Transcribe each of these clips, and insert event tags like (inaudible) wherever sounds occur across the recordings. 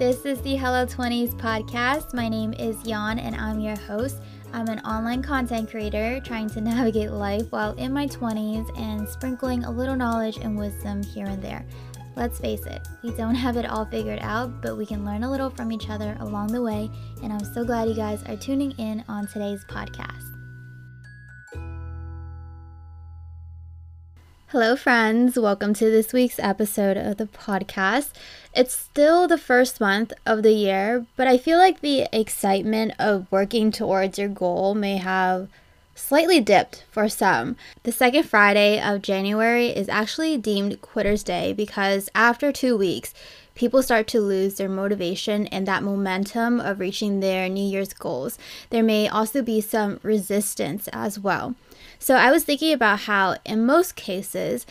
This is the Hello 20s podcast. My name is Yuan and I'm your host. I'm an online content creator trying to (laughs) navigate life while in my 20s and sprinkling a little knowledge and wisdom here and there. Let's face it, we don't have it all figured out, but we can learn a little from each other along the way, and I'm so glad you guys are tuning in on today's podcast. Hello, friends. Welcome to this week's episode of the podcast. It's still the first month of the year, but I feel like the excitement of working towards your goal may have slightly dipped for some. The second Friday of January is actually deemed Quitter's Day because after two weeks, people start to lose their motivation and that momentum of reaching their New Year's goals. There may also be some resistance as well. So I was thinking about how, in most cases,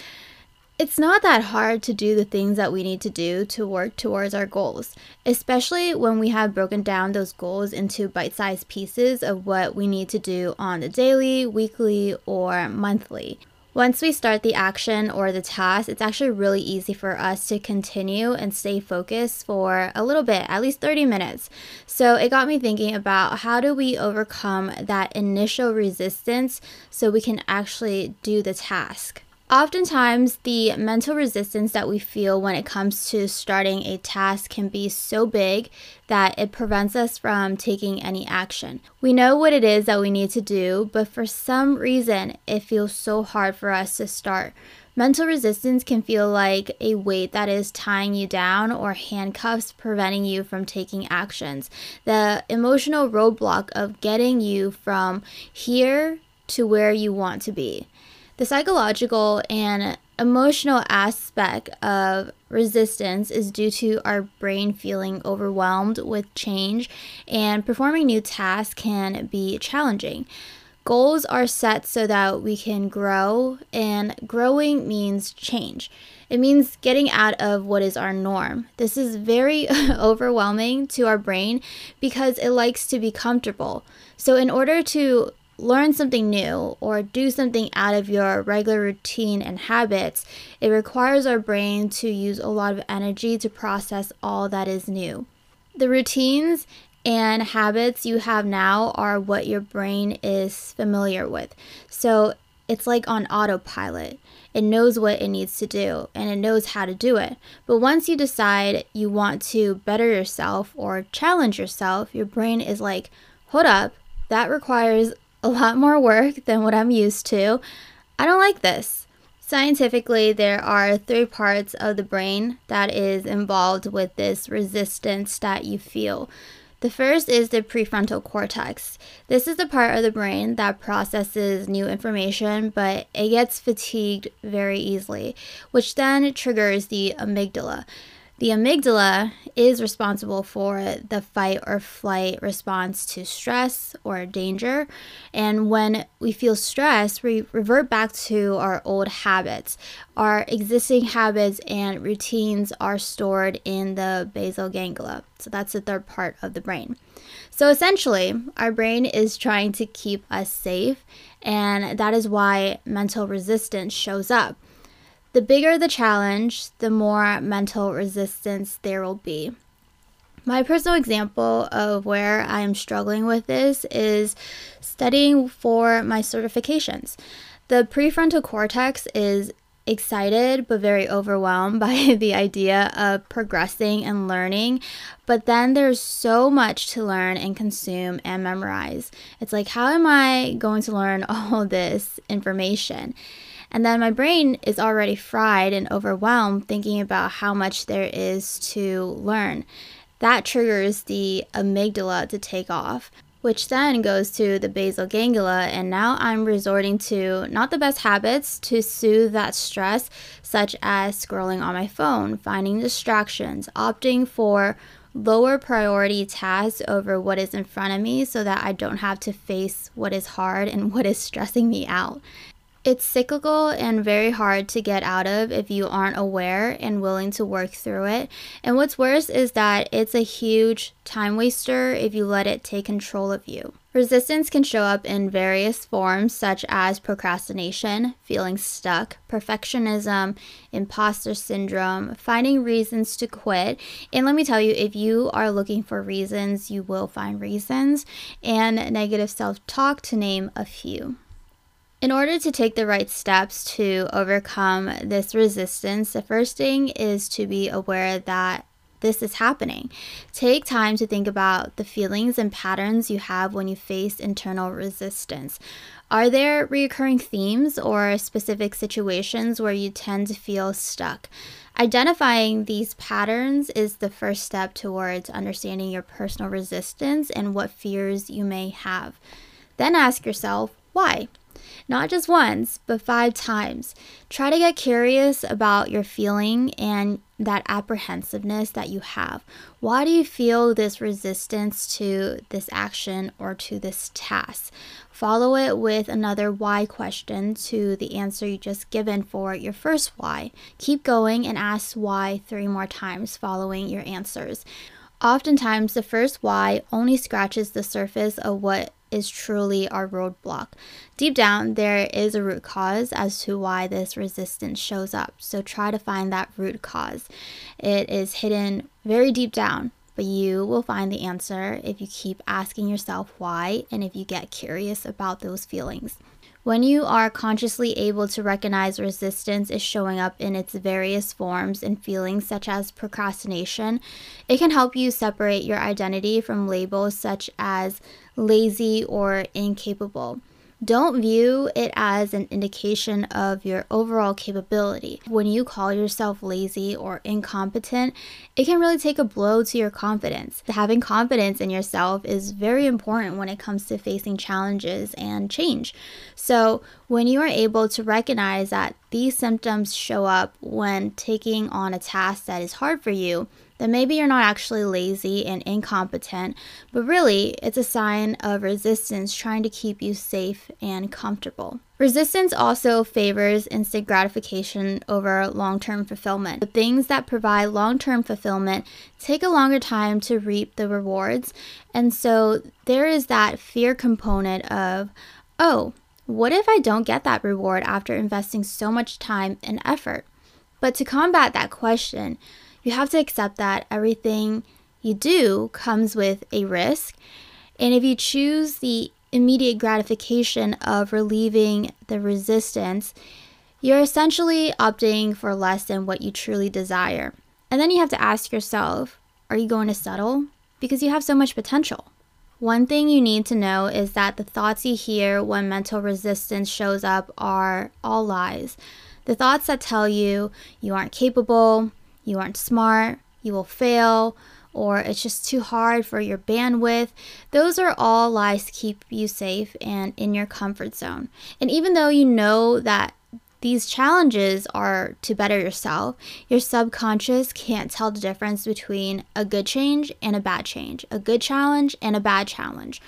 it's not that hard to do the things that we need to do to work towards our goals, especially when we have broken down those goals into bite sized pieces of what we need to do on the daily, weekly, or monthly. Once we start the action or the task, it's actually really easy for us to continue and stay focused for a little bit, at least 30 minutes. So it got me thinking about how do we overcome that initial resistance so we can actually do the task. Oftentimes, the mental resistance that we feel when it comes to starting a task can be so big that it prevents us from taking any action. We know what it is that we need to do, but for some reason, it feels so hard for us to start. Mental resistance can feel like a weight that is tying you down or handcuffs preventing you from taking actions. The emotional roadblock of getting you from here to where you want to be. The psychological and emotional aspect of resistance is due to our brain feeling overwhelmed with change, and performing new tasks can be challenging. Goals are set so that we can grow, and growing means change. It means getting out of what is our norm. This is very (laughs) overwhelming to our brain because it likes to be comfortable. So, in order to learn something new or do something out of your regular routine and habits, it requires our brain to use a lot of energy to process all that is new. The routines and habits you have now are what your brain is familiar with. So it's like on autopilot. It knows what it needs to do and it knows how to do it. But once you decide you want to better yourself or challenge yourself, your brain is like, hold up, that requires a lot more work than what I'm used to. I don't like this. Scientifically, there are three parts of the brain that is involved with this resistance that you feel. The first is the prefrontal cortex. This is the part of the brain that processes new information, but it gets fatigued very easily, which then triggers the amygdala. The amygdala is responsible for the fight or flight response to stress or danger. And when we feel stress, we revert back to our old habits. Our existing habits and routines are stored in the basal ganglia. So that's the third part of the brain. So essentially, our brain is trying to keep us safe, and that is why mental resistance shows up. The bigger the challenge, the more mental resistance there will be. My personal example of where I am struggling with this is studying for my certifications. The prefrontal cortex is excited but very overwhelmed (laughs) by the idea of progressing and learning. But then there's so much to learn and consume and memorize. It's like, how am I going to learn (laughs) all this information? And then my brain is already fried and overwhelmed thinking about how much there is to learn. That triggers the amygdala to take off, which then goes to the basal ganglia. And now I'm resorting to not the best habits to soothe that stress, such as scrolling on my phone, finding distractions, opting for lower priority tasks over what is in front of me so that I don't have to face what is hard and (laughs) what is stressing me out. It's cyclical and very hard to get out of if you aren't aware and willing to work through it. And what's worse is that it's a huge time waster if you let it take control of you. Resistance can show up in various forms, such as procrastination, feeling stuck, perfectionism, imposter syndrome, finding reasons to quit. And let me tell you, if you are looking for reasons, you will find reasons, and negative self talk, to name a few. In order to take the right steps to overcome this resistance, the first thing is to be aware that this is happening. Take time to think about the feelings and patterns you have when you face internal resistance. Are there recurring themes or specific situations where you tend to feel stuck? Identifying these patterns is the first step towards understanding your personal resistance and what fears you may have. Then ask yourself, why? Not just once, but five times. Try to get curious about your feeling and that apprehensiveness that you have. Why do you feel this resistance to this action or to this task? Follow it with another why question to the answer you just given for your first why. Keep going and ask why three more times following your answers. Oftentimes, the first why only scratches the surface of what is truly our roadblock. Deep down, there is a root cause as to why this resistance shows up. So try to find that root cause. It is hidden very deep down, but you will find the answer if you keep asking yourself why and if you get curious about those feelings. When you are consciously able to recognize resistance is showing up in its various forms and feelings, such as procrastination, it can help you separate your identity from labels such as lazy or incapable. Don't view it as an indication of your overall capability. When you call yourself lazy or incompetent, it can really take a blow to your confidence. Having confidence in yourself is very important when it comes to facing challenges and change. So, when you are able to recognize that these symptoms show up when taking on a task that is hard for you, then maybe you're not actually lazy and incompetent, but really it's a sign of resistance trying to keep you safe and comfortable. Resistance also favors instant gratification over long term fulfillment. The things that provide long term fulfillment take a longer time to reap the rewards, and so there is that fear component of, oh, what if I don't get that reward after investing so much time and effort? But to combat that question, you have to accept that everything you do comes with a risk. And if you choose the immediate gratification of relieving the resistance, you're essentially opting for less than what you truly desire. And then you have to ask yourself are you going to settle? Because you have so much potential. One thing you need to know is that the thoughts you hear when mental resistance shows up are all lies. The thoughts that tell you you aren't capable, you aren't smart, you will fail, or it's just too hard for your bandwidth. Those are all lies to keep you safe and in your comfort zone. And even though you know that these challenges are to better yourself, your subconscious can't tell the difference between a good change and a bad change, a good challenge and a bad challenge.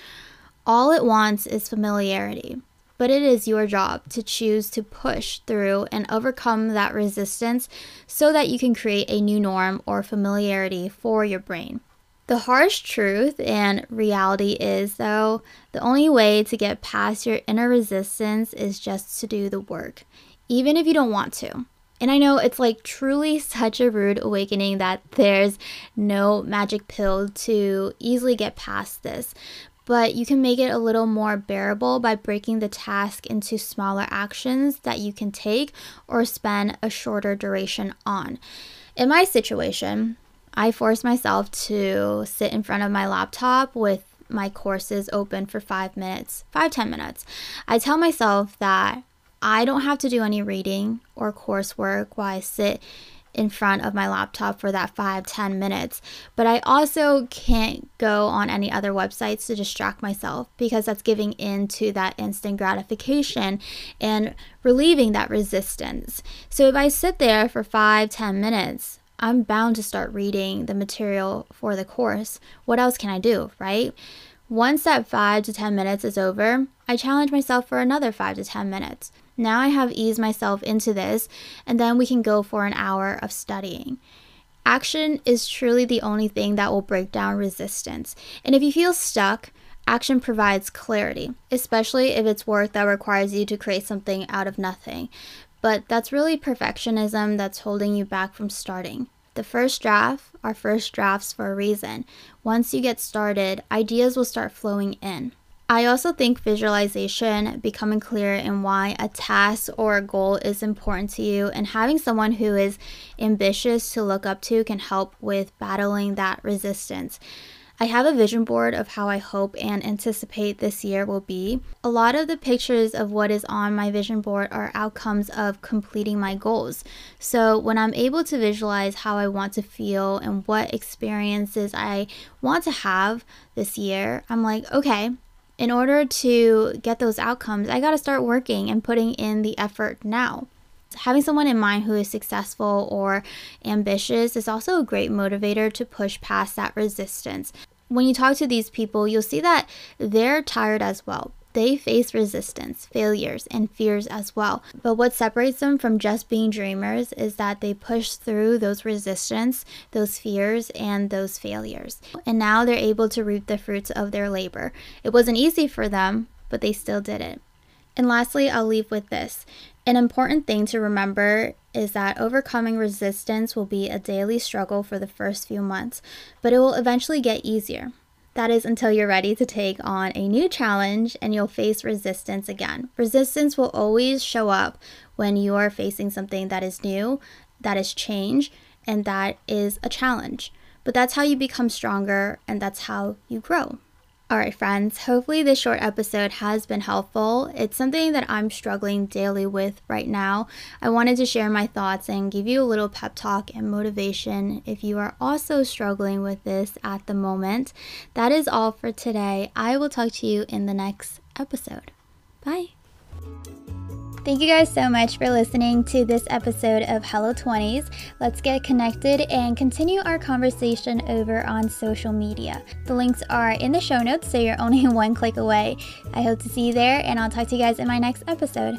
All it wants is familiarity but it is your job to choose to push through and overcome that resistance so that you can create a new norm or familiarity for your brain. The harsh truth and reality is, though, the only way to get past your inner resistance is just to do the work, even if you don't want to. And I know it's like truly (laughs) such a rude awakening that there's no magic pill to easily get past this but you can make it a little more bearable by breaking the task into smaller actions that you can take or spend a shorter duration on. In my situation, I force myself to sit in front of my laptop with my courses open for five minutes, five, ten minutes. I tell myself that I don't have to do any reading or coursework while I sit in front of my laptop for that five ten minutes. But I also can't go on any other websites to distract myself because that's giving in to that instant gratification and relieving that resistance. So if I sit there for five ten minutes, I'm bound to start reading the material for the course. What else can I do, right? Once that five to 10 minutes is over, I challenge myself for another five to 10 minutes. Now I have eased myself into this, and then we can go for an hour of studying. Action is truly the only thing that will break down resistance. And if you feel stuck, Action provides clarity, especially if it's work that requires you to create something out of nothing. But that's really perfectionism that's holding you back from starting. The first draft are first drafts for a reason. Once you get started, ideas will start flowing in. I also think visualization, becoming clear in why a task or a goal is important to you, and having someone who is ambitious to look up to can help with battling that resistance. I have a vision board of how I hope and anticipate this year will be. A lot of the pictures of what is on my vision board are outcomes of completing my goals. So when I'm able to visualize how I want to feel and what experiences I want to have this year, I'm like, okay, in order to get those outcomes, I got to start working and putting in the effort now having someone in mind who is successful or ambitious is also a great motivator to push past that resistance when you talk to these people, you'll see that they're tired as well. They face resistance, failures, and fears as well. But what separates them from just being dreamers is that they push through those resistance, those fears, and those failures. And now they're able to reap the fruits of their labor. It wasn't easy for them, but they still did it. And lastly, I'll leave with this an important thing to remember is that overcoming resistance will be a daily struggle for the first few months, but it will eventually get easier. That is until you're ready to take on a new challenge and you'll face resistance again. Resistance will always show up when you are facing something that is new, that is change, and that is a challenge. But that's how you become stronger and that's how you grow. All right, friends, hopefully this short episode has been helpful. It's something that I'm struggling daily with right now. I wanted to share my thoughts and give you a little pep talk and motivation if you are also struggling with this at the moment. That is all for today. I will talk to you in the next episode. Bye. Thank you guys so much for listening to this episode of Hello 20s. Let's get connected and continue our conversation over on social media. The links are in the show notes, so you're only (laughs) one click away. I hope to see you there, and I'll talk to you guys in my next episode.